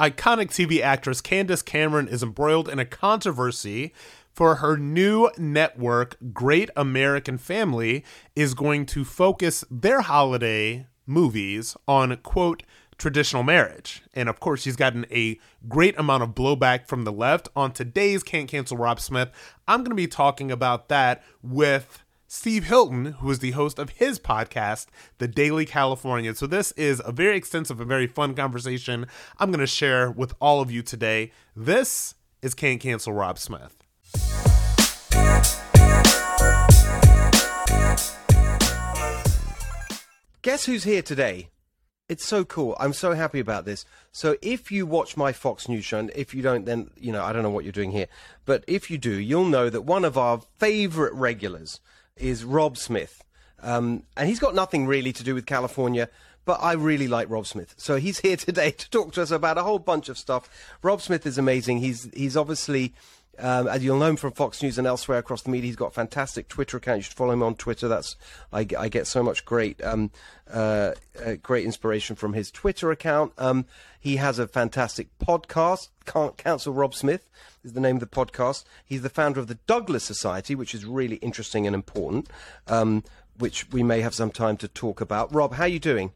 Iconic TV actress Candace Cameron is embroiled in a controversy for her new network, Great American Family, is going to focus their holiday movies on, quote, traditional marriage. And of course, she's gotten a great amount of blowback from the left. On today's Can't Cancel Rob Smith, I'm going to be talking about that with Steve Hilton, who is the host of his podcast, The Daily California. So, this is a very extensive and very fun conversation I'm going to share with all of you today. This is Can't Cancel Rob Smith. Guess who's here today? It's so cool. I'm so happy about this. So if you watch my Fox News show, and if you don't, then you know I don't know what you're doing here. But if you do, you'll know that one of our favourite regulars is Rob Smith, um, and he's got nothing really to do with California. But I really like Rob Smith, so he's here today to talk to us about a whole bunch of stuff. Rob Smith is amazing. He's he's obviously um, as you'll know him from Fox News and elsewhere across the media, he's got a fantastic Twitter account. You should follow him on Twitter. That's I, I get so much great um, uh, uh, great inspiration from his Twitter account. Um, he has a fantastic podcast. Can't Cancel Rob Smith is the name of the podcast. He's the founder of the Douglass Society, which is really interesting and important, um, which we may have some time to talk about. Rob, how are you doing?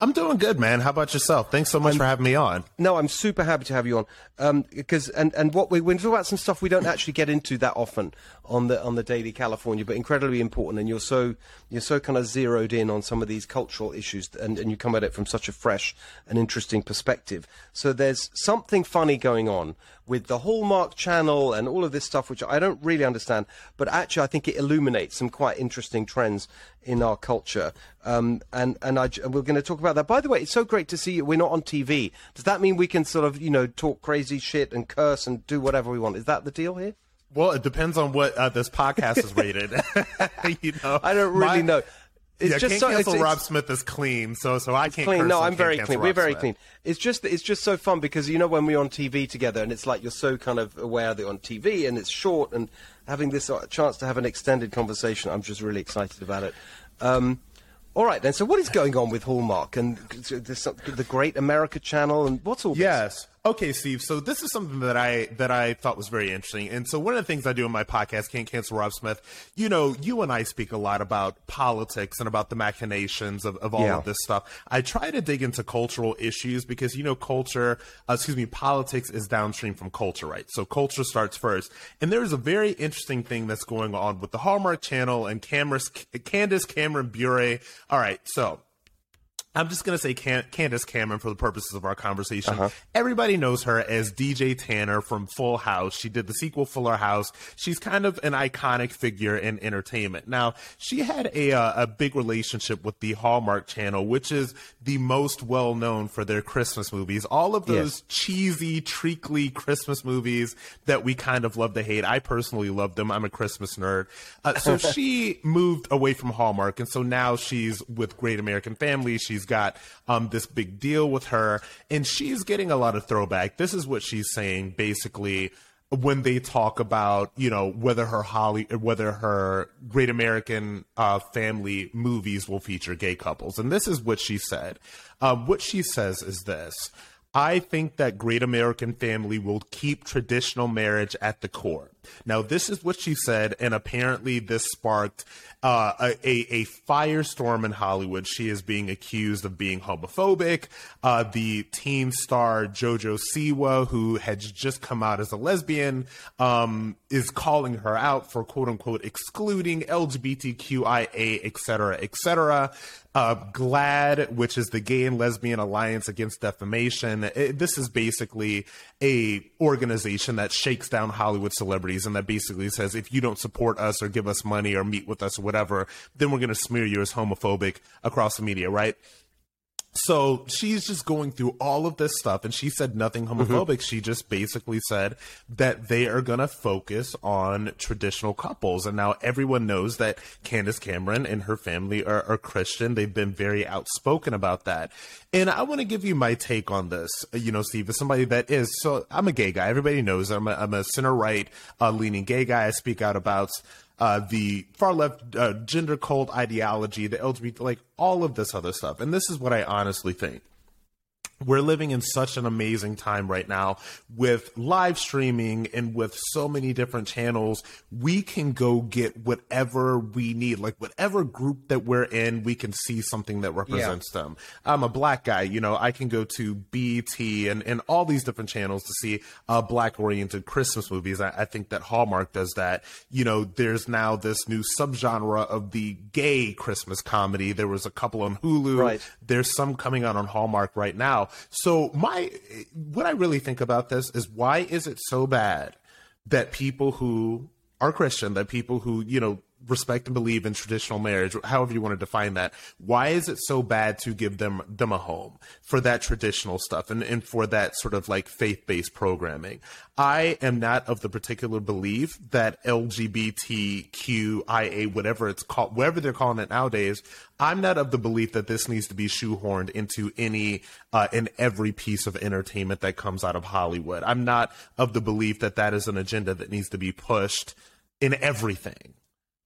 I'm doing good, man. How about yourself? Thanks so much I'm, for having me on. No, I'm super happy to have you on. Because um, and and what we we talk about some stuff we don't actually get into that often on the on the Daily California, but incredibly important. And you're so you're so kind of zeroed in on some of these cultural issues, and and you come at it from such a fresh and interesting perspective. So there's something funny going on with the Hallmark Channel and all of this stuff, which I don't really understand, but actually I think it illuminates some quite interesting trends in our culture. Um, and and, I, and we're going to talk about that. By the way, it's so great to see you. We're not on TV. Does that mean we can sort of you know talk crazy shit and curse and do whatever we want? Is that the deal here? Well, it depends on what uh, this podcast is rated. you know, I don't really My- know. It's yeah, just can't so cancel it's, Rob it's Smith is clean, so so I can't. clean. No, I'm very clean. Rob We're very Smith. clean. It's just it's just so fun because you know when we're on TV together and it's like you're so kind of aware that you're on TV and it's short and having this uh, chance to have an extended conversation, I'm just really excited about it. Um, all right then. So what is going on with Hallmark and this, the Great America Channel and what's all this? Okay, Steve. So this is something that I that I thought was very interesting. And so one of the things I do in my podcast, Can't Cancel Rob Smith, you know, you and I speak a lot about politics and about the machinations of, of all Yeah. of this stuff. I try to dig into cultural issues because you know culture, uh, excuse me, politics is downstream from culture, right? So culture starts first. And there's a very interesting thing that's going on with the Hallmark Channel and Cameras, Candace Cameron Bure. All right, so I'm just gonna say Can- Candace Cameron for the purposes of our conversation. Uh-huh. Everybody knows her as DJ Tanner from Full House. She did the sequel Fuller House. She's kind of an iconic figure in entertainment. Now, she had a uh, a big relationship with the Hallmark Channel, which is the most well known for their Christmas movies. All of those Yes. cheesy, treacly Christmas movies that we kind of love to hate. I personally love them. I'm a Christmas nerd. Uh, so she moved away from Hallmark, and so now she's with Great American Family. She's got um, this big deal with her, and she's getting a lot of throwback. This is what she's saying basically when they talk about you know whether her Holly whether her Great American uh, Family movies will feature gay couples, and this is what she said. Um, what she says is this. I think that Great American Family will keep traditional marriage at the core. Now, this is what she said, and apparently this sparked uh, a, a, a firestorm in Hollywood. She is being accused of being homophobic. Uh, the teen star JoJo Siwa, who had just come out as a lesbian, um, is calling her out for quote unquote excluding LGBTQIA, et cetera, et cetera. Uh, GLAAD, which is the Gay and Lesbian Alliance Against Defamation. It- this is basically a organization that shakes down Hollywood celebrities and that basically says if you don't support us or give us money or meet with us or whatever, then we're going to smear you as homophobic across the media, right? So she's just going through all of this stuff, and she said nothing homophobic. She just basically said that they are going to focus on traditional couples. And now everyone knows that Candace Cameron and her family are, are Christian. They've been very outspoken about that. And I want to give you my take on this, you know, Steve, as somebody that is, so I'm a gay guy. Everybody knows I'm a, I'm a center right uh, leaning gay guy. I speak out about uh, the far left uh, gender cult ideology, the LGBT, like all of this other stuff. And this is what I honestly think. We're living in such an amazing time right now with live streaming and with so many different channels. We can go get whatever we need, like whatever group that we're in, we can see something that represents them. I'm a black guy, you know, I can go to BET and, and all these different channels to see uh, black oriented Christmas movies. I, I think that Hallmark does that. You know, there's now this new subgenre of the gay Christmas comedy. There was a couple on Hulu. Right. There's some coming out on Hallmark right now. So my what I really think about this is why is it so bad that people who are Christian, that people who, you know, respect and believe in traditional marriage, however you want to define that, why is it so bad to give them them a home for that traditional stuff and, and for that sort of like faith-based programming? I am not of the particular belief that LGBTQIA, whatever it's called, whatever they're calling it nowadays, I'm not of the belief that this needs to be shoehorned into any uh, in every piece of entertainment that comes out of Hollywood. I'm not of the belief that that is an agenda that needs to be pushed in everything.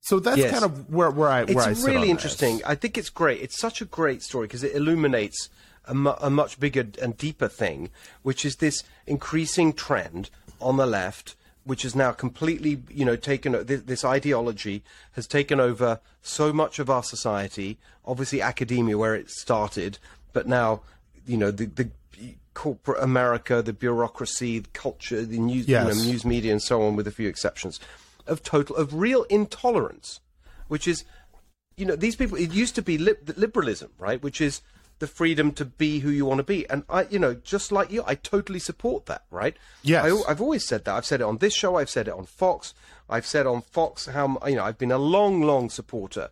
So that's Yes. kind of where where I where it's I sit really on this. interesting. I think it's great. It's such a great story because it illuminates a, mu- a much bigger and deeper thing, which is this increasing trend on the left, which is now completely, you know, taken. This, this ideology has taken over so much of our society. Obviously, academia, where it started, but now, you know, the the corporate America, the bureaucracy, the culture, the news, you know, news media, and so on, with a few exceptions, of total of real intolerance, which is, you know, these people. It used to be lib- liberalism, right, which is the freedom to be who you want to be, and I, you know, just like you, I totally support that, right? Yes. I, I've always said that. I've said it on this show. I've said it on Fox. I've said on Fox how you know I've been a long, long supporter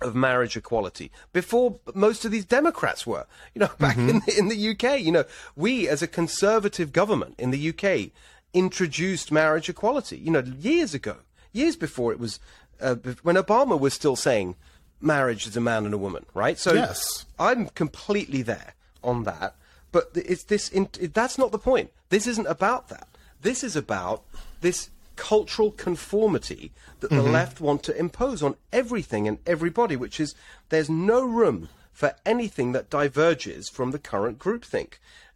of marriage equality before most of these Democrats were. You know, back mm-hmm. in the, in the UK, you know, we as a conservative government in the UK introduced marriage equality. You know, years ago, years before it was uh, when Obama was still saying marriage is a man and a woman, right? So Yes. I'm completely there on that. But it's this. That's not the point. This isn't about that. This is about this cultural conformity that the left want to impose on everything and everybody, which is there's no room for anything that diverges from the current groupthink.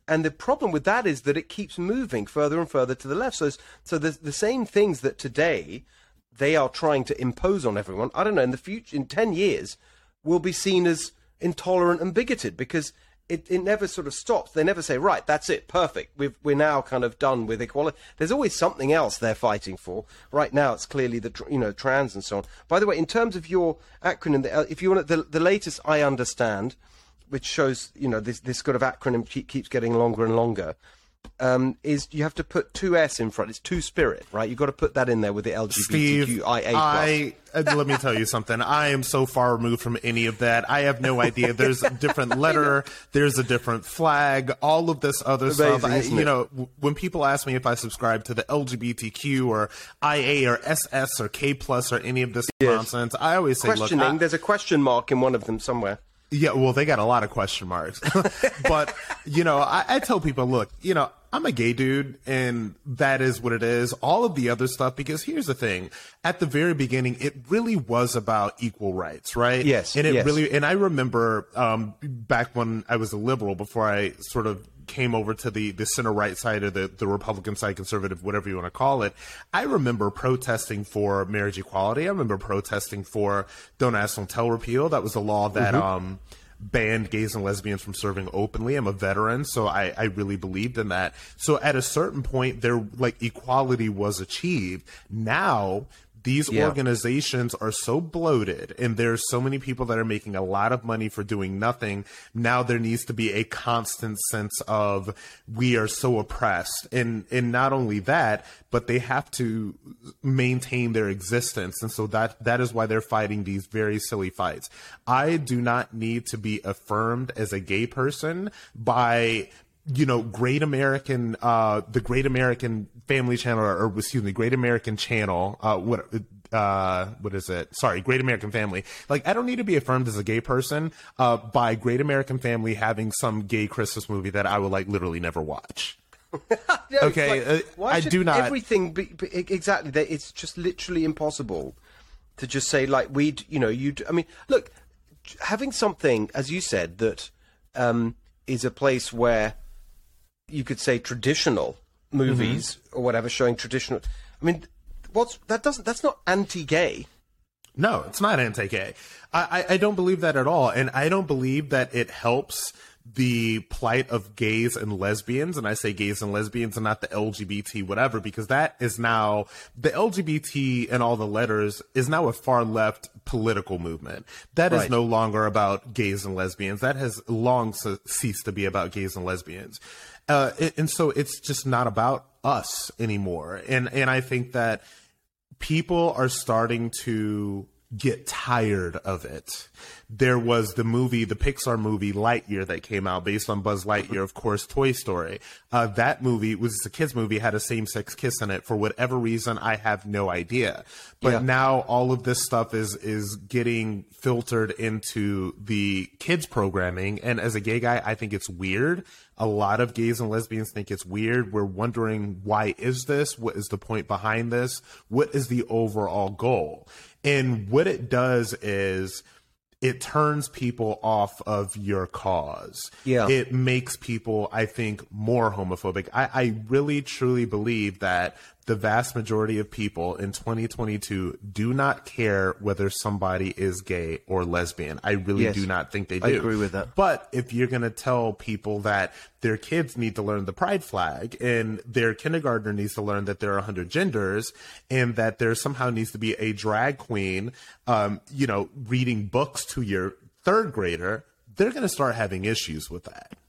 And the problem with that is that it keeps moving further and further to the left. So, so the, the same things that today they are trying to impose on everyone, I don't know, in the future, in 10 years, will be seen as intolerant and bigoted because it, it never sort of stops. They never say, right, that's it, perfect. We've, we're now kind of done with equality. There's always something else they're fighting for. Right now, it's clearly the, you know, trans and so on. By the way, in terms of your acronym, uh, if you want the, the latest I understand, which shows you know this this sort of acronym keep, keeps getting longer and longer. Um, is you have to put two S in front. It's two spirit, right? You've got to put that in there with the Steve, LGBTQIA+. I uh, let me tell you something. I am so far removed from any of that. I have no idea. There's a different letter. There's a different flag. All of this other Amazing, stuff. I, you know, w- when people ask me if I subscribe to the LGBTQ or IA or SS or K plus or any of this nonsense, I always say, questioning. look, I- There's a question mark in one of them somewhere. Yeah, well, they got a lot of question marks. but, you know, I, I tell people, look, you know, I'm a gay dude and that is what it is. All of the other stuff, because here's the thing. At the very beginning, it really was about equal rights, right? Yes, And it yes. really, and I remember, um, back when I was a liberal before I sort of came over to the, the center right side or the, the Republican side, conservative, whatever you want to call it. I remember protesting for marriage equality. I remember protesting for Don't Ask, Don't Tell repeal. That was a law that, Mm-hmm. um, banned gays and lesbians from serving openly. I'm a veteran, so I, I really believed in that. So at a certain point, there like equality was achieved. Now these Yeah. organizations are so bloated and there's so many people that are making a lot of money for doing nothing. Now there needs to be a constant sense of we are so oppressed. And and not only that, but they have to maintain their existence. And so that that is why they're fighting these very silly fights. I do not need to be affirmed as a gay person by you know, Great American, uh, the Great American Family Channel, or, or excuse me, Great American Channel, uh, what, uh, what is it? Sorry, Great American Family. Like, I don't need to be affirmed as a gay person, uh, by Great American Family having some gay Christmas movie that I would like literally never watch. No, Okay, uh, why I do not- Everything, be, be, exactly. that It's just literally impossible to just say like we'd. you know, you. I mean, look, having something as you said that um, is a place where you could say traditional movies Mm-hmm. or whatever showing traditional. I mean, what's that doesn't that's not anti-gay. No, it's not anti-gay. I, I, I don't believe that at all, and I don't believe that it helps the plight of gays and lesbians. And I say gays and lesbians, and not the LGBT whatever, because that is now the LGBT and all the letters is now a far left political movement. That is Right. no longer about gays and lesbians. That has long ce- ceased to be about gays and lesbians. Uh, and- so it's just not about us anymore. And and I think that people are starting to get tired of it. There was the movie, the Pixar movie Lightyear that came out based on Buzz Lightyear, of course, Toy Story. Uh, that movie was a kids movie, had a same sex kiss in it for whatever reason. I have no idea. But Yeah. now all of this stuff is, is getting filtered into the kids programming. And as a gay guy, I think it's weird. A lot of gays and lesbians think it's weird. We're wondering why is this? What is the point behind this? What is the overall goal? And what it does is it turns people off of your cause. Yeah. It makes people, I think, more homophobic. I, I really truly believe that the vast majority of people in 2022 do not care whether somebody is gay or lesbian. I really Yes. do not think they do. I agree with that. But if you're going to tell people that their kids need to learn the pride flag and their kindergartner needs to learn that there are 100 genders and that there somehow needs to be a drag queen, um, you know, reading books to your third grader, they're going to start having issues with that.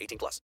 18 plus.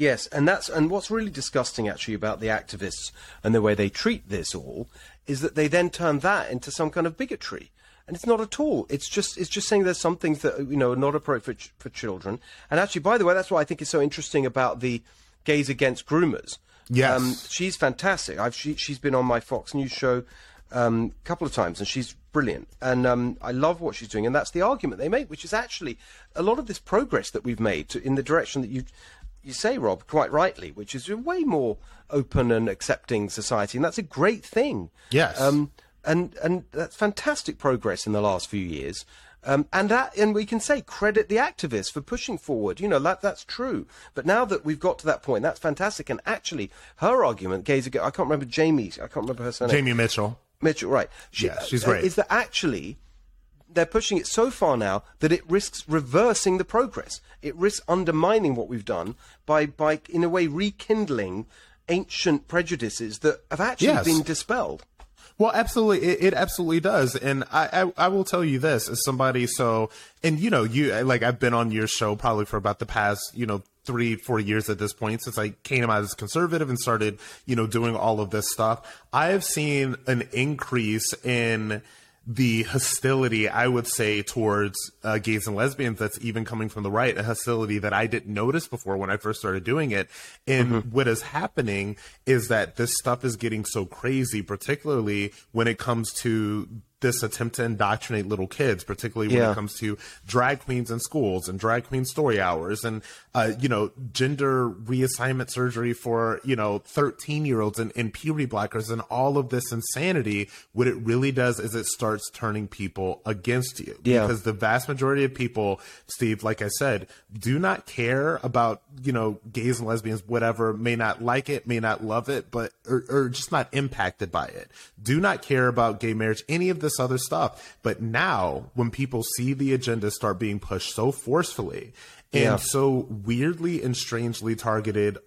Yes, and that's and what's really disgusting actually about the activists and the way they treat this all is that they then turn that into some kind of bigotry. And it's not at all. It's just it's just saying there's some things that you know are not appropriate for, ch- for children. And actually, by the way, that's what I think is so interesting about the gays against groomers. Yes. um, she's fantastic. I've she, she's been on my Fox News show um, a couple of times, and she's brilliant. And um, I love what she's doing. And that's the argument they make, which is actually a lot of this progress that we've made to, in the direction that you you say, Rob, quite rightly, which is a way more open and accepting society, and that's a great thing. Yes. Um, and and that's fantastic progress in the last few years. Um, and that, and we can say credit the activists for pushing forward. You know that that's true. But now that we've got to that point, that's fantastic. And actually, her argument, gays ago, I can't remember Jamie. I can't remember her surname. Jaimee Michell. Michell, right? She, Yeah, she's great. Is that actually they're pushing it so far now that it risks reversing the progress. It risks undermining what we've done by, by in a way, rekindling ancient prejudices that have actually Yes. been dispelled. Well, absolutely, it, it absolutely does, and I, I I will tell you this as somebody so, and you know, you like I've been on your show probably for about the past you know three four years at this point since I came out as conservative and started you know doing all of this stuff. I have seen an increase in the hostility I would say towards uh, gays and lesbians that's even coming from the right, a hostility that I didn't notice before when I first started doing it. And what is happening is that this stuff is getting so crazy, particularly when it comes to this attempt to indoctrinate little kids, particularly when Yeah. it comes to drag queens in schools and drag queen story hours and, uh, you know, gender reassignment surgery for, you know, 13 year olds and, and puberty blockers and all of this insanity. What it really does is it starts turning people against you. Yeah. Because the vast majority of people, Steve, like I said, do not care about, you know, gays and lesbians, whatever, may not like it, may not love it, but, or, or just not impacted by it. Do not care about gay marriage, any of this other stuff. But now, when people see the agenda start being pushed so forcefully and Yeah. so weirdly and strangely targeted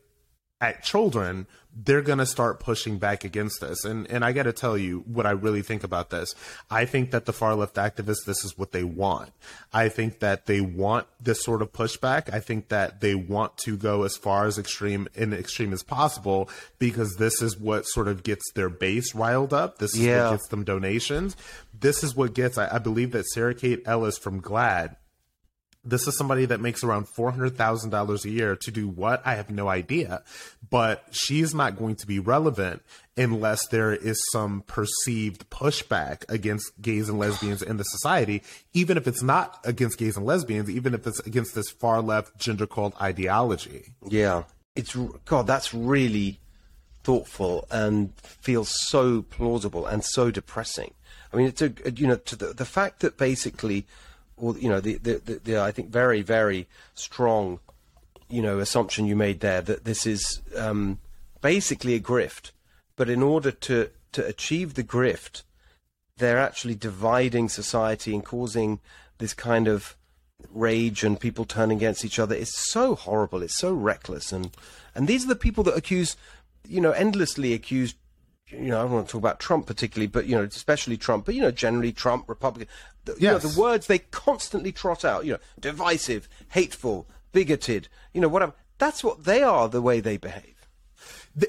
at children, they're going to start pushing back against this. And and I got to tell you what I really think about this. I think that the far left activists this is what they want. I think that they want this sort of pushback. I think that they want to go as far as extreme in extreme as possible because this is what sort of gets their base riled up. This is Yeah. what gets them donations. This is what gets I, I believe that Sarah Kate Ellis from GLAAD this is somebody that makes around $400,000 a year to do what? I have no idea. But she's not going to be relevant unless there is some perceived pushback against gays and lesbians in the society, even if it's not against gays and lesbians, even if it's against this far left gender cult ideology. Yeah, it's God. That's really thoughtful and feels so plausible and so depressing. I mean, it's a you know to the the fact that basically, or you know the the, the, the I think very very strong, you know assumption you made there that this is um, basically a grift, but in order to to achieve the grift, they're actually dividing society and causing this kind of rage and people turning against each other. It's so horrible. It's so reckless. And and these are the people that accuse, you know, endlessly accuse. You know, I don't want to talk about Trump particularly, but you know, especially Trump. But you know, generally Trump, Republican. The, you know, Yes. the words they constantly trot out. You know, divisive, hateful, bigoted. You know, whatever. That's what they are. The way they behave.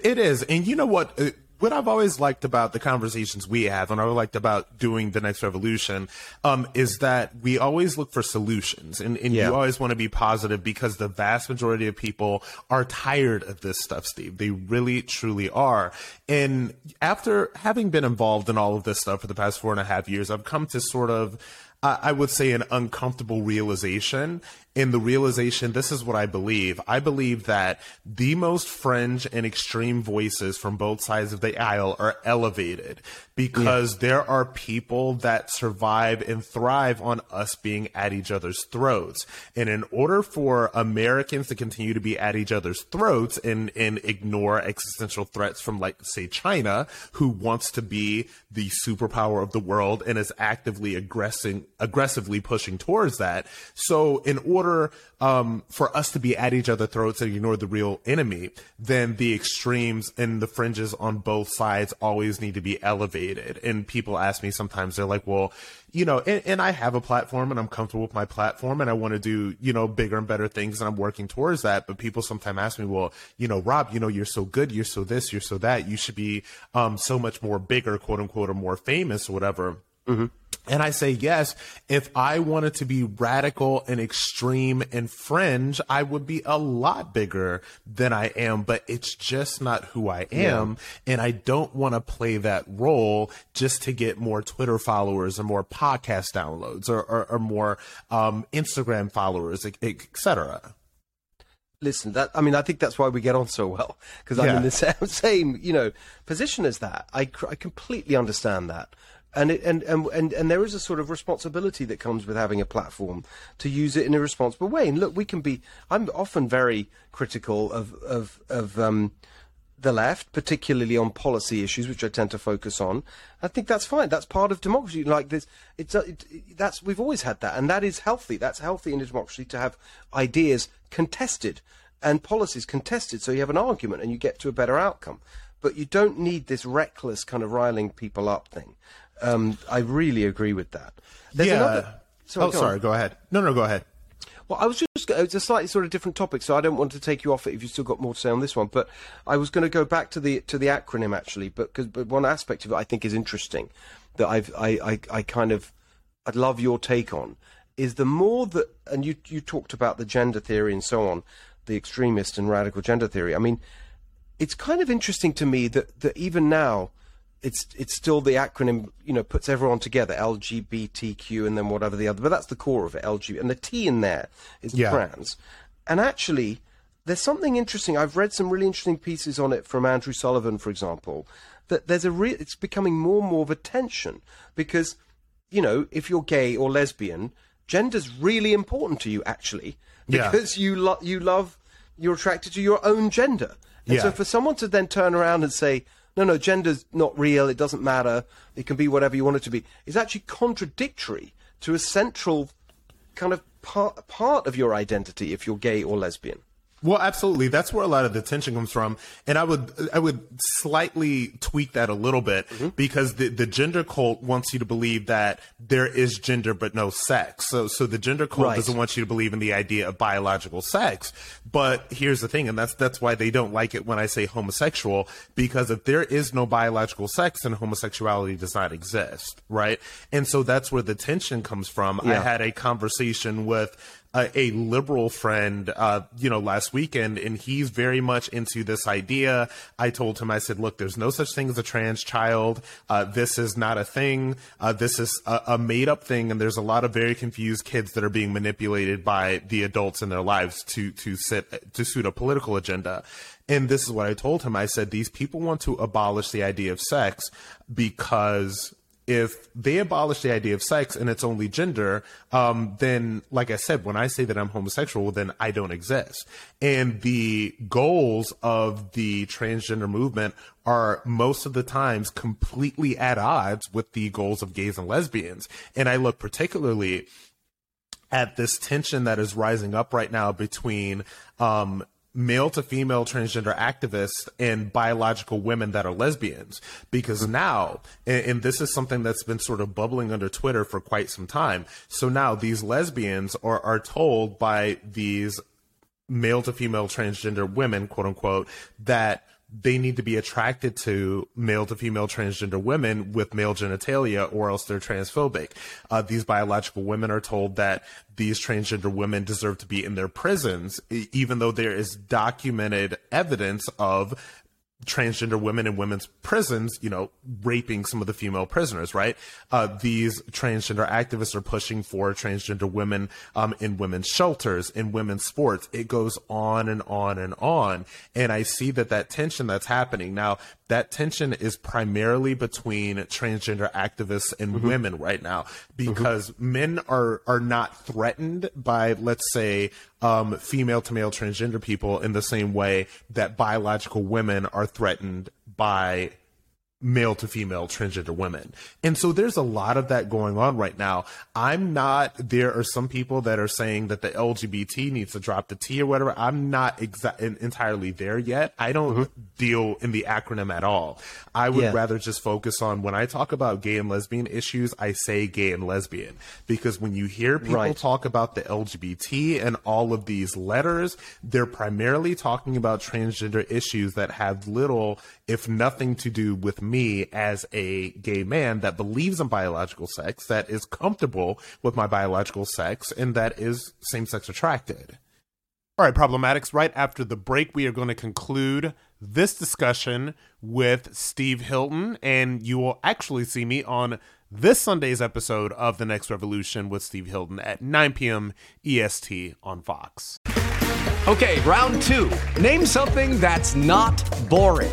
It is. And you know what? Uh, What I've always liked about the conversations we have, and I liked about doing the next revolution, um, is that we always look for solutions, and, and Yeah. you always want to be positive because the vast majority of people are tired of this stuff, Steve. They really, truly are. And after having been involved in all of this stuff for the past four and a half years, I've come to sort of I would say, an uncomfortable realization. In the realization, this is what I believe. I believe that the most fringe and extreme voices from both sides of the aisle are elevated because there are people that survive and thrive on us being at each other's throats. And in order for Americans to continue to be at each other's throats and, and ignore existential threats from, like, say, China, who wants to be the superpower of the world and is actively aggressing, aggressively pushing towards that. So, in order um, for us to be at each other's throats and ignore the real enemy, then the extremes and the fringes on both sides always need to be elevated. And people ask me sometimes, they're like, well, you know, and, and I have a platform and I'm comfortable with my platform and I want to do, you know, bigger and better things and I'm working towards that. But people sometimes ask me, well, you know, Rob, you know, you're so good, you're so this, you're so that, you should be um, so much more bigger, quote unquote, or more famous or whatever. And I say, yes, if I wanted to be radical and extreme and fringe, I would be a lot bigger than I am, but it's just not who I am. And I don't want to play that role just to get more Twitter followers or more podcast downloads or, or, or more um, Instagram followers, et, et cetera. Listen, that I mean, I think that's why we get on so well because I'm Yeah. in the same, same, you know, position as that. I, I completely understand that, and it, and, and and and there is a sort of responsibility that comes with having a platform to use it in a responsible way. And look, we can be. I'm often very critical of of of um, the left, particularly on policy issues, which I tend to focus on. I think that's fine. That's part of democracy. Like this, it's uh, it, that's we've always had that, and that is healthy. That's healthy in a democracy to have ideas contested and policies contested, so you have an argument and you get to a better outcome. But you don't need this reckless kind of riling people up thing. Um, I really agree with that. There's yeah. another. oh, go on. sorry. Go ahead. No, no, go ahead. Well, I was just it's a slightly sort of different topic, so I don't want to take you off it if you've still got more to say on this one. But I was going to go back to the to the acronym actually, but because but one aspect of it I think is interesting that I've I, I I kind of I'd love your take on is the more that and you you talked about the gender theory and so on, the extremist and radical gender theory. I mean, it's kind of interesting to me that, that even now it's it's still the acronym you know puts everyone together LGBTQ and then whatever the other but that's the core of it LG and the T in there is Yeah. trans and actually there's something interesting I've read some really interesting pieces on it from Andrew Sullivan for example that there's a real it's becoming more and more of a tension because you know if you're gay or lesbian gender's really important to you actually Yeah. because you lo- you love you're attracted to your own gender and so for someone to then turn around and say, no, no, gender's not real, it doesn't matter, it can be whatever you want it to be, is actually contradictory to a central kind of part, part of your identity if you're gay or lesbian. Well, absolutely. That's where a lot of the tension comes from, and I would I would slightly tweak that a little bit mm-hmm. because the the gender cult wants you to believe that there is gender but no sex. So so the gender cult Right. doesn't want you to believe in the idea of biological sex. But here's the thing, and that's that's why they don't like it when I say homosexual because if there is no biological sex, then homosexuality does not exist, right? And so that's where the tension comes from. I had a conversation with a, a liberal friend, uh, you know, last weekend, and he's very much into this idea. I told him, I said, look, there's no such thing as a trans child. Uh, this is not a thing. Uh, this is a, a made up thing, and there's a lot of very confused kids that are being manipulated by the adults in their lives to to sit to suit a political agenda. And this is what I told him. I said, these people want to abolish the idea of sex because if they abolish the idea of sex and it's only gender, um, then, like I said, when I say that I'm homosexual, then I don't exist. And the goals of the transgender movement are most of the times completely at odds with the goals of gays and lesbians. And I look particularly at this tension that is rising up right now between um, male to female transgender activists and biological women that are lesbians. Because now, and, and this is something that's been sort of bubbling under Twitter for quite some time. So now these lesbians are, are told by these male to female transgender women, quote unquote, that they need to be attracted to male to female transgender women with male genitalia or else they're transphobic. Uh, these biological women are told that these transgender women deserve to be in their prisons, even though there is documented evidence of transgender women in women's prisons, you know, raping some of the female prisoners, right? Uh, these transgender activists are pushing for transgender women um, in women's shelters, in women's sports. It goes on and on and on. And I see that that tension that's happening now, that tension is primarily between transgender activists and Mm-hmm. women right now because men are are not threatened by let's say um, female to male transgender people in the same way that biological women are threatened by male to female transgender women. And so there's a lot of that going on right now. I'm not, there are some people that are saying that the LGBT needs to drop the T or whatever. I'm not exa- entirely there yet. I don't mm-hmm. deal in the acronym at all. I would Yeah. rather just focus on when I talk about gay and lesbian issues, I say gay and lesbian because when you hear people Right. talk about the LGBT and all of these letters, they're primarily talking about transgender issues that have little, if nothing, to do with me as a gay man that believes in biological sex, that is comfortable with my biological sex, and that is same sex attracted. All right, problematics. Right after the break, we are going to conclude this discussion with Steve Hilton, and you will actually see me on this Sunday's episode of The Next Revolution with Steve Hilton at 9 p.m. EST on Fox. Okay, round two. Name something that's not boring.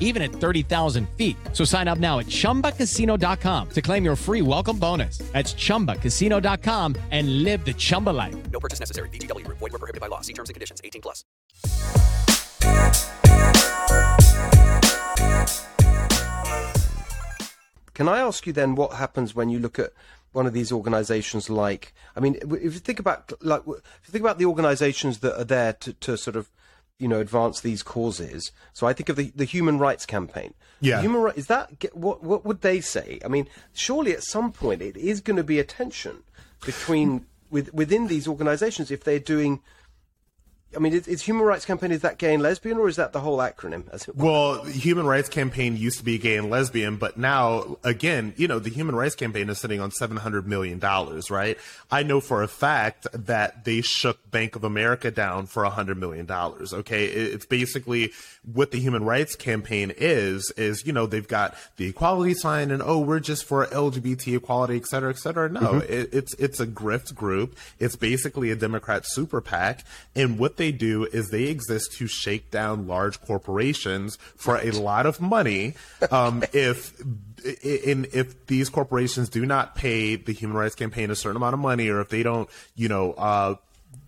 even at 30,000 feet. So sign up now at chumbacasino.com to claim your free welcome bonus. That's chumbacasino.com and live the Chumba life. No purchase necessary. VGW Group. Void where prohibited by law. See terms and conditions. 18 plus. Can I ask you then what happens when you look at one of these organisations like? I mean, if you think about like if you think about the organisations that are there to, to sort of you know advance these causes. So I think of the, the Human Rights Campaign. Yeah. The human right is that what what would they say? I mean, surely at some point it is going to be a tension between with within these organisations if they're doing. I mean, is, is Human Rights Campaign is that gay and lesbian, or is that the whole acronym? As it? Well, the Human Rights Campaign used to be gay and lesbian, but now, again, you know, the Human Rights Campaign is sitting on $700 million, right? I know for a fact that they shook Bank of America down for $100 million, okay? It- It's basically what the Human Rights Campaign is, is, you know, they've got the equality sign and, oh, we're just for LGBT equality, et cetera, et cetera. No, Mhm. it, it's, it's a grift group. It's basically a Democrat super PAC. And what they do is they exist to shake down large corporations for a lot of money. Um, if in if these corporations do not pay the Human Rights Campaign a certain amount of money, or if they don't, you know, uh,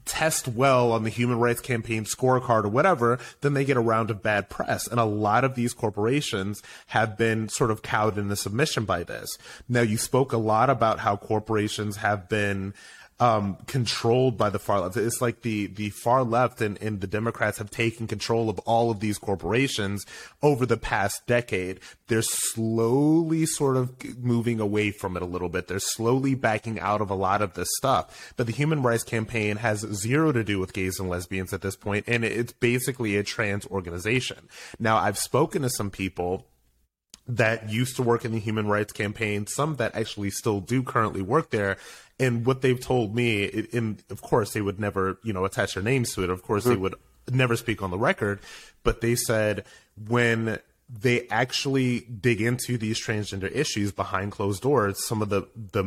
test well on the Human Rights Campaign scorecard or whatever, then they get a round of bad press. And a lot of these corporations have been sort of cowed into submission by this. Now, you spoke a lot about how corporations have been um, controlled by the far left. It's like the, the far left and, and the Democrats have taken control of all of these corporations over the past decade. They're slowly sort of moving away from it a little bit. They're slowly backing out of a lot of this stuff. But the Human Rights Campaign has zero to do with gays and lesbians at this point, and it's basically a trans organization. Now, I've spoken to some people that used to work in the human rights campaign, some that actually still do currently work there. And what they've told me, it- and of course they would never, you know, attach their names to it. Of course they would never speak on the record, but they said when they actually dig into these transgender issues behind closed doors, some of the the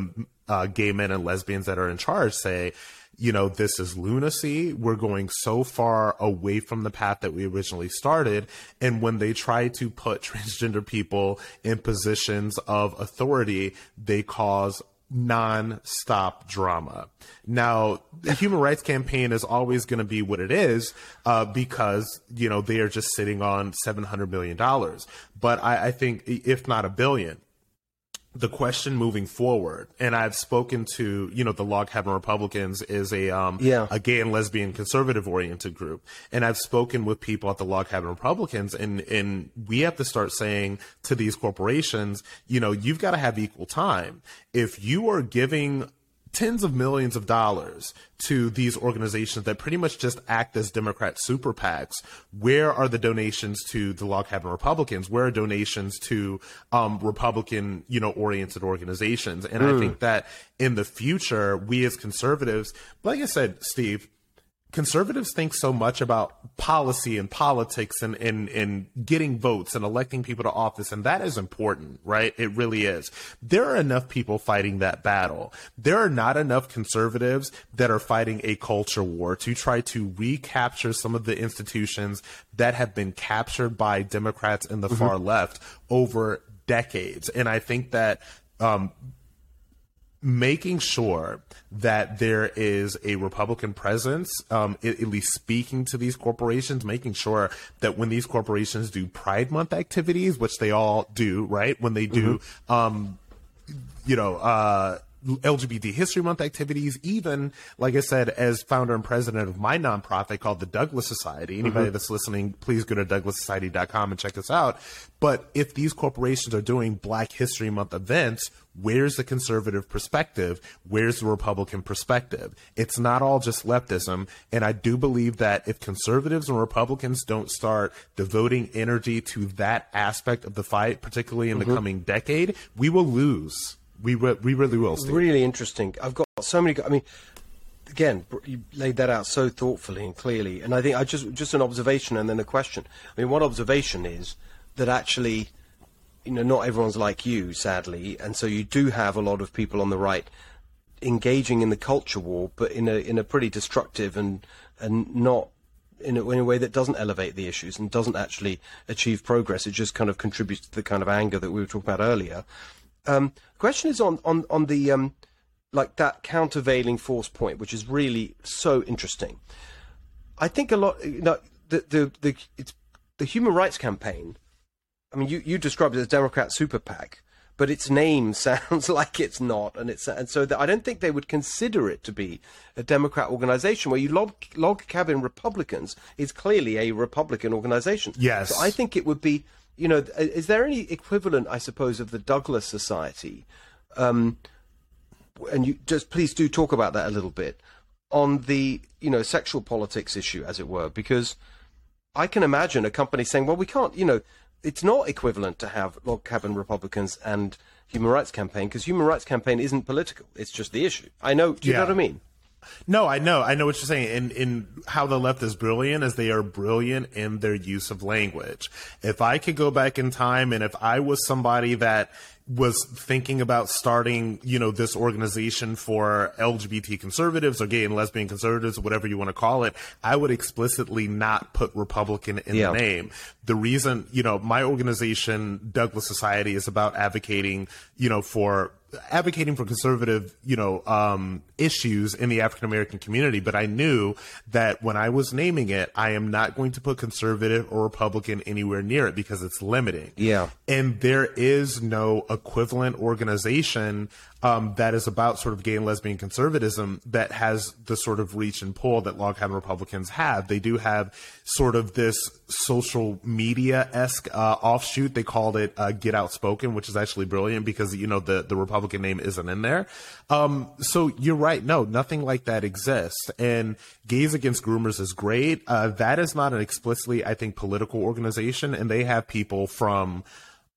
uh, gay men and lesbians that are in charge say, you know, this is lunacy. We're going so far away from the path that we originally started. And when they try to put transgender people in positions of authority, they cause non-stop drama. Now, the Human Rights Campaign is always going to be what it is uh, because you know they are just sitting on seven hundred million dollars. But I, I think, if not a billion, the question moving forward, and I've spoken to, you know, the Log Cabin Republicans is a um Yeah. a gay and lesbian conservative oriented group. And I've spoken with people at the Log Cabin Republicans and and we have to start saying to these corporations, you know, you've got to have equal time. If you are giving tens of millions of dollars to these organizations that pretty much just act as Democrat super PACs. Where are the donations to the Log Cabin Republicans? Where are donations to um, Republican, you know, oriented organizations? And I Mm. think that in the future, we as conservatives, like I said, Steve, conservatives think so much about policy and politics and, and, and getting votes and electing people to office, and that is important, right? It really is. There are enough people fighting that battle. There are not enough conservatives that are fighting a culture war to try to recapture some of the institutions that have been captured by Democrats and the Mhm. far left over decades. And I think that um, making sure that there is a Republican presence, um, at, at least speaking to these corporations, making sure that when these corporations do Pride Month activities, which they all do, right? When they do, um, you know, uh, LGBT History Month activities, even like I said, as founder and president of my nonprofit called the Douglass Society. Anybody Mhm. that's listening, please go to douglassociety.com and check us out. But if these corporations are doing Black History Month events, where's the conservative perspective? Where's the Republican perspective? It's not all just leftism. And I do believe that if conservatives and Republicans don't start devoting energy to that aspect of the fight, particularly in Mhm. the coming decade, we will lose. We, re- we really will. Steve. Really interesting. I've got so many. I mean, again, you laid that out so thoughtfully and clearly. And I think I just just an observation and then a question. I mean, one observation is that actually, you know, not everyone's like you, sadly, and so you do have a lot of people on the right engaging in the culture war, but in a in a pretty destructive and and not. In a, in a way that doesn't elevate the issues and doesn't actually achieve progress, it just kind of contributes to the kind of anger that we were talking about earlier. Um, question is on on on the um, like that countervailing force point, which is really so interesting. I think a lot, you know, the the the it's the human rights campaign. I mean, you you described it as Democrat super PAC, but its name sounds like it's not, and it's and so that I don't think they would consider it to be a Democrat organization. Where you log log cabin Republicans is clearly a Republican organization. Yes. so I think it would be. You know, is there any equivalent, I suppose, of the Douglass Society? Um, and you just please do talk about that a little bit on the you know sexual politics issue, as it were, because I can imagine a company saying, "Well, we can't," you know, it's not equivalent to have log cabin Republicans and human rights campaign because human rights campaign isn't political; it's just the issue. I know. Do you know what I mean? No, I know. I know what you're saying. And in how the left is brilliant is they are brilliant in their use of language. If I could go back in time and if I was somebody that was thinking about starting, you know, this organization for LGBT conservatives or gay and lesbian conservatives, whatever you want to call it, I would explicitly not put Republican in Yeah. the name. The reason, you know, my organization, Douglass Society, is about advocating, you know, for advocating for conservative, you know, um, issues in the African American community. But I knew that when I was naming it, I am not going to put conservative or Republican anywhere near it because it's limiting. Yeah. And there is no equivalent organization um, that is about sort of gay and lesbian conservatism that has the sort of reach and pull that log cabin Republicans have. They do have sort of this social media esque uh, offshoot. They called it uh, Get Outspoken, which is actually brilliant because you know the the Republican name isn't in there. Um, so you're right. No, nothing like that exists. And Gays Against Groomers is great. Uh, that is not an explicitly, I think, political organization, and they have people from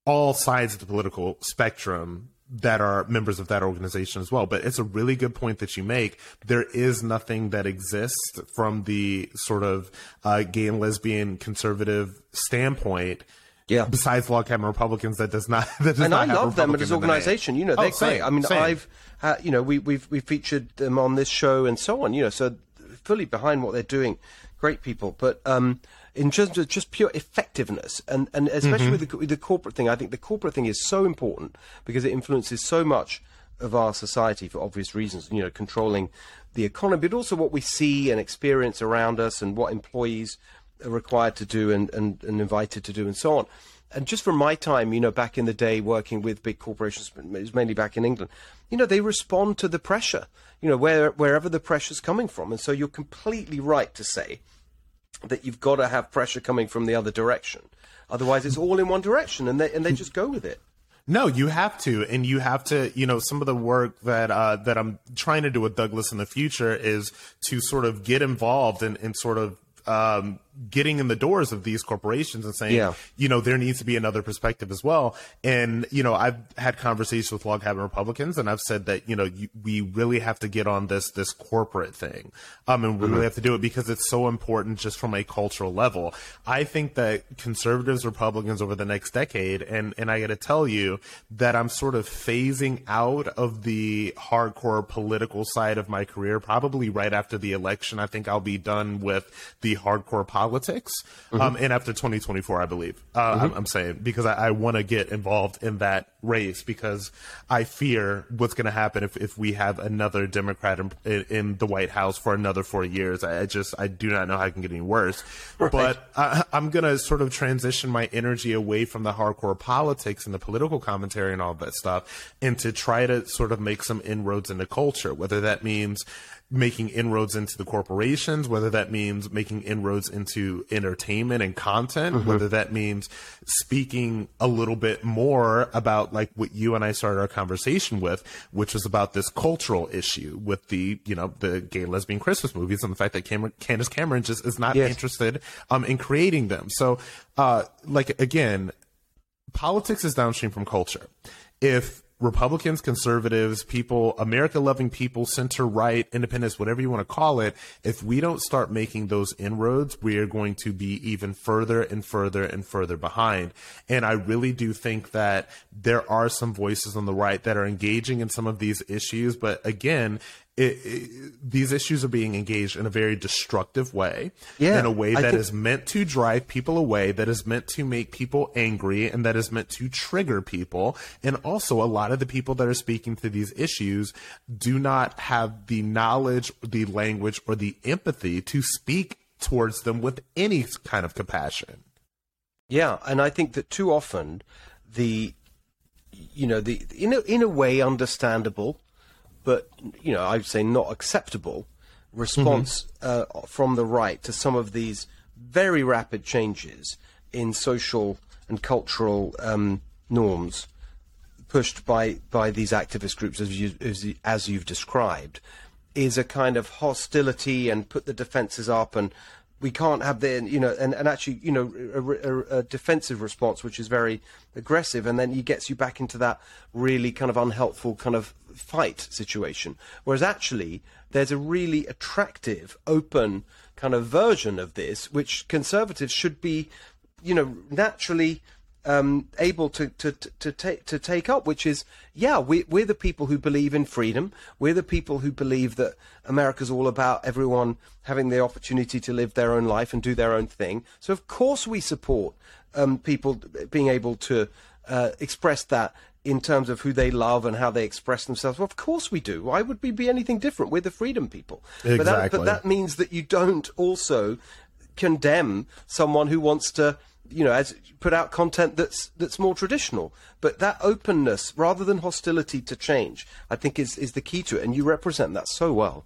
all sides of the political spectrum that are members of that organization as well. But it's a really good point that you make. There is nothing that exists from the sort of uh, gay and lesbian conservative standpoint. Yeah. Besides log cabin Republicans, that does not that does and not I love them as an organisation. You know, Oh, they're same, great. I mean, same. I've, uh, you know, we, we've we've featured them on this show and so on. You know, so fully behind what they're doing. Great people, but um, in terms of just pure effectiveness, and, and especially Mhm. with, the, with the corporate thing, I think the corporate thing is so important because it influences so much of our society for obvious reasons. You know, controlling the economy, but also what we see and experience around us, and what employees are required to do and, and, and invited to do, and so on. And just from my time, you know, back in the day working with big corporations, mainly back in England, you know, they respond to the pressure, you know, where, wherever the pressure's coming from. And so you're completely right to say that you've got to have pressure coming from the other direction. Otherwise, it's all in one direction, and they and they just go with it. No, you have to, and you have to. You know, some of the work that uh, that I'm trying to do with Douglass in the future is to sort of get involved and and sort of um, getting in the doors of these corporations and saying, Yeah. you know, there needs to be another perspective as well. And, you know, I've had conversations with log cabin Republicans and I've said that, you know, you, we really have to get on this, this corporate thing. Um, and we Mhm. really have to do it because it's so important just from a cultural level. I think that conservatives, Republicans over the next decade, and, and I got to tell you that I'm sort of phasing out of the hardcore political side of my career, probably right after the election. I think I'll be done with the hardcore politics. Um, Mhm. and after 2024, I believe, uh, Mhm. I'm, I'm saying, because I, I want to get involved in that race because I fear what's going to happen if, if we have another Democrat in, in, the White House for another four years. I, just, I do not know how it can get any worse. But I, I'm going to sort of transition my energy away from the hardcore politics and the political commentary and all that stuff and to try to sort of make some inroads into culture, whether that means making inroads into the corporations, whether that means making inroads into entertainment and content, Mhm. whether that means speaking a little bit more about like what you and I started our conversation with, which was about this cultural issue with the, you know, the gay lesbian Christmas movies and the fact that Cameron, Candace Cameron just is not Yes. interested um, in creating them. So, uh, like, again, politics is downstream from culture. If Republicans, conservatives, people, America loving people, center right, independents, whatever you want to call it, if we don't start making those inroads, we are going to be even further and further and further behind. And I really do think that there are some voices on the right that are engaging in some of these issues. But again, it, it, these issues are being engaged in a very destructive way, Yeah, in a way that think- is meant to drive people away, that is meant to make people angry, and that is meant to trigger people. And also, a lot of the people that are speaking to these issues do not have the knowledge, the language, or the empathy to speak towards them with any kind of compassion. Yeah, and I think that too often the you know the in a, in a way understandable, but you know I'd say not acceptable response uh, from the right to some of these very rapid changes in social and cultural um, norms pushed by by these activist groups as you as, as you've described is a kind of hostility and put the defenses up and we can't have the you know and, and actually you know a, a, a defensive response which is very aggressive and then he gets you back into that really kind of unhelpful kind of fight situation. Whereas actually there's a really attractive open kind of version of this which conservatives should be you know naturally um, able to to to, take to take up, which is yeah, we we're the people who believe in freedom. We're the people who believe that America's all about everyone having the opportunity to live their own life and do their own thing. So of course we support um, people being able to uh, express that in terms of who they love and how they express themselves. Well, of course we do. Why would we be anything different? We're the freedom people. But that, Exactly. but that means that you don't also condemn someone who wants to you know as put out content that's that's more traditional but that openness rather than hostility to change i think is is the key to it and you represent that so well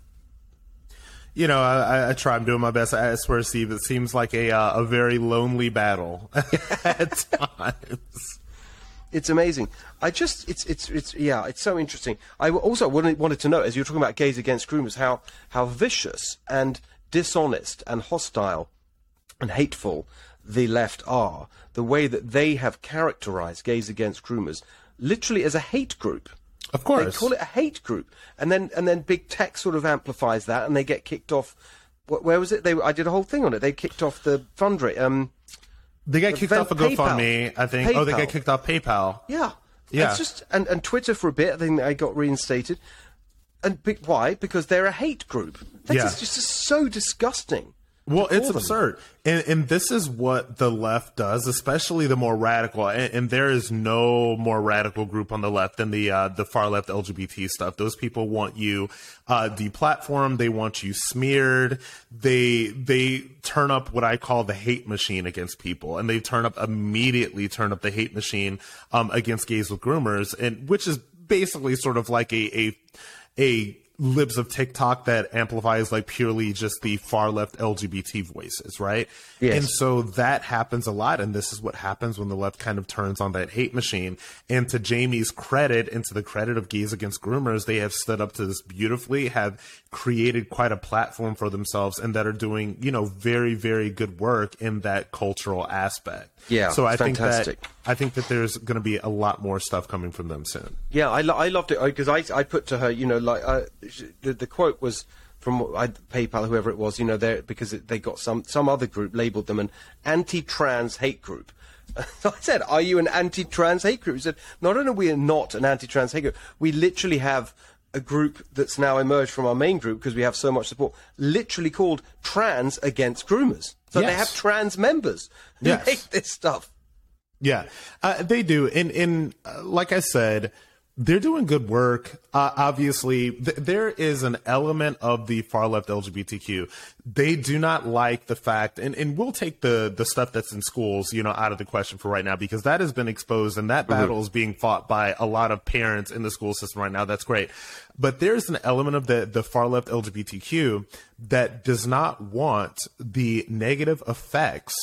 You know, I, I- try. I'm doing my best. I swear, Steve, it seems like a uh, a very lonely battle at times. it's amazing i just it's it's it's yeah it's so interesting I also wanted, wanted to note as you were talking about gays against groomers how how vicious and dishonest and hostile and hateful the left are the way that they have characterized gays against groomers literally as a hate group Of course. they call it a hate group and then and then big tech sort of amplifies that and they get kicked off where was it they i did a whole thing on it they kicked off the fundraiser um They got kicked off of PayPal. GoFundMe, I think. Oh, they PayPal. got kicked off PayPal. Yeah. Yeah. It's just and, and Twitter for a bit. I think I got reinstated. And be, why? Because they're a hate group. That's Yeah. just, just so disgusting. Well, it's them. absurd. And, and this is what the left does, especially the more radical. And, and there is no more radical group on the left than the uh, the far left LGBT stuff. Those people want you uh, deplatformed. They want you smeared. They they turn up what I call the hate machine against people, and they turn up immediately turn up the hate machine um, against gays with groomers, and which is basically sort of like a a a libs of TikTok that amplifies like purely just the far left LGBT voices, right? Yes. And so that happens a lot. And this is what happens when the left kind of turns on that hate machine. And to Jaimee's credit and to the credit of Gays Against Groomers, they have stood up to this beautifully, have created quite a platform for themselves and that are doing, you know, very, very good work in that cultural aspect. Yeah, So I think fantastic. that I think that there's going to be a lot more stuff coming from them soon. Yeah, I, lo- I loved it because I, I put to her, you know, like uh, the, the quote was from I, PayPal, whoever it was, you know, they because it, they got some some other group labelled them an anti-trans hate group. So I said, "Are you an anti-trans hate group?" He said, "Not only are we not an anti-trans hate group, we literally have." A group that's now emerged from our main group because we have so much support, literally called Trans Against Groomers. So they have trans members who Yes. hate this stuff. Yeah, uh, they do. And, and uh, like I said, they're doing good work. Uh, obviously, th- there is an element of the far left LGBTQ. They do not like the fact, and, and we'll take the, the stuff that's in schools, you know, out of the question for right now because that has been exposed and that battle is being fought by a lot of parents in the school system right now. That's great. But there's an element of the, the far left LGBTQ that does not want the negative effects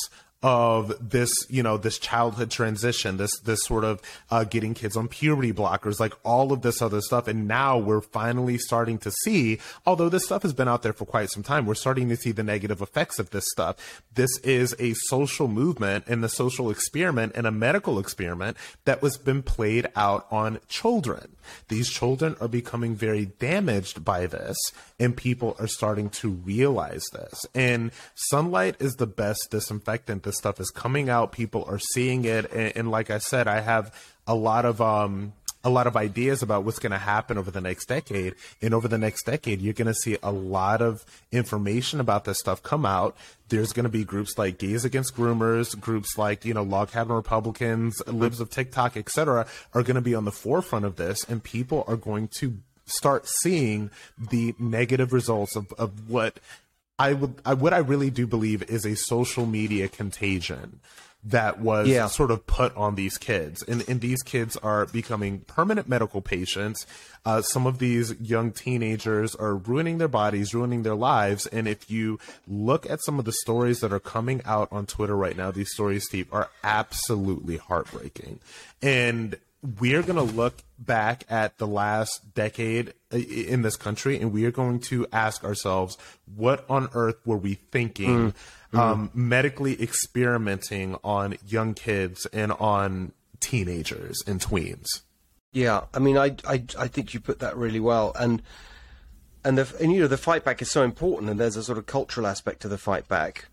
of this, you know, this childhood transition, this this sort of uh, getting kids on puberty blockers, like all of this other stuff. And now we're finally starting to see, although this stuff has been out there for quite some time, we're starting to see the negative effects of this stuff. This is a social movement and the social experiment and a medical experiment that was been played out on children. These children are becoming very damaged by this, and people are starting to realize this. And sunlight is the best disinfectant. This stuff is coming out. People are seeing it, and, and like I said, I have a lot of um a lot of ideas about what's going to happen over the next decade. And over the next decade, you're going to see a lot of information about this stuff come out. There's going to be groups like Gays Against Groomers, groups like, you know, Log Cabin Republicans, Libs of TikTok, etc., are going to be on the forefront of this. And people are going to start seeing the negative results of, of what I would, I, what I really do believe is a social media contagion that was Yeah. sort of put on these kids. And, and these kids are becoming permanent medical patients. Uh, some of these young teenagers are ruining their bodies, ruining their lives. And if you look at some of the stories that are coming out on Twitter right now, these stories, Steve, are absolutely heartbreaking. And we're going to look back at the last decade in this country and we are going to ask ourselves, what on earth were we thinking? Um, medically experimenting on young kids and on teenagers and tweens. Yeah, I mean, I, I, I think you put that really well, and and the and you know the fight back is so important, and there's a sort of cultural aspect to the fight back,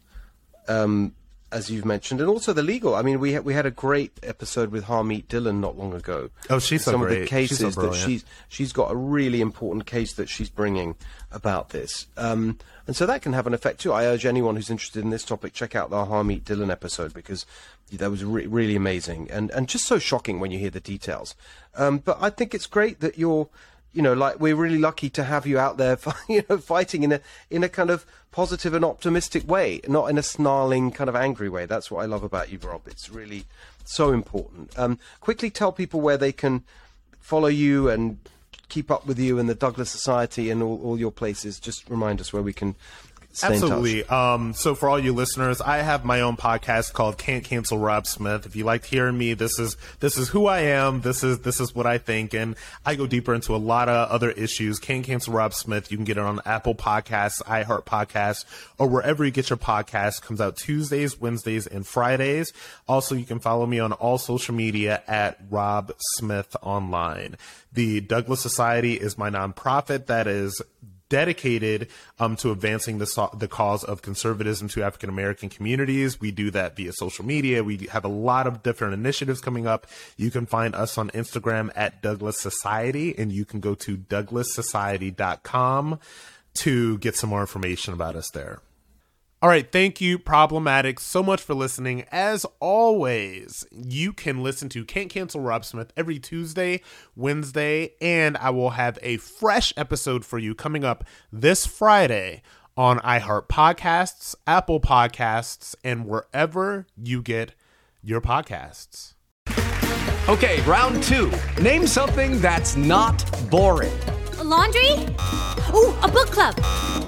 um, as you've mentioned, and also the legal. I mean, we had we had a great episode with Harmeet Dillon not long ago. Oh, she's so some of the great. She's cases that she's she's got a really important case that she's bringing about this, um, and so that can have an effect too. I urge anyone who's interested in this topic check out the Harmeet Dillon episode because that was re- really amazing and and just so shocking when you hear the details. Um, but I think it's great that you're you know, like we're really lucky to have you out there, you know, fighting in a in a kind of positive and optimistic way, not in a snarling kind of angry way. That's what I love about you, Rob. It's really so important. Um, quickly tell people where they can follow you and keep up with you and the Douglass Society and all, all your places. Just remind us where we can stay. Absolutely. Um, so for all you listeners, I have my own podcast called Can't Cancel Rob Smith. If you liked hearing me, this is this is who I am. This is this is what I think, and I go deeper into a lot of other issues. Can't Cancel Rob Smith. You can get it on Apple Podcasts, iHeart Podcasts, or wherever you get your podcast. Comes out Tuesdays, Wednesdays, and Fridays. Also, you can follow me on all social media at Rob Smith Online. The Douglass Society is my nonprofit that is dedicated um, to advancing the the cause of conservatism to African American communities. We do that via social media. We have a lot of different initiatives coming up. You can find us on Instagram at Douglass Society, and you can go to douglassociety.com to get some more information about us there. All right, thank you, Problematic, so much for listening. As always, you can listen to Can't Cancel Rob Smith every Tuesday, Wednesday, and I will have a fresh episode for you coming up this Friday on iHeart Podcasts, Apple Podcasts, and wherever you get your podcasts. Okay, round two. Name something that's not boring. A laundry? Ooh, a book club.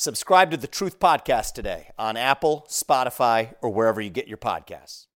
Subscribe to the Truth Podcast today on Apple, Spotify, or wherever you get your podcasts.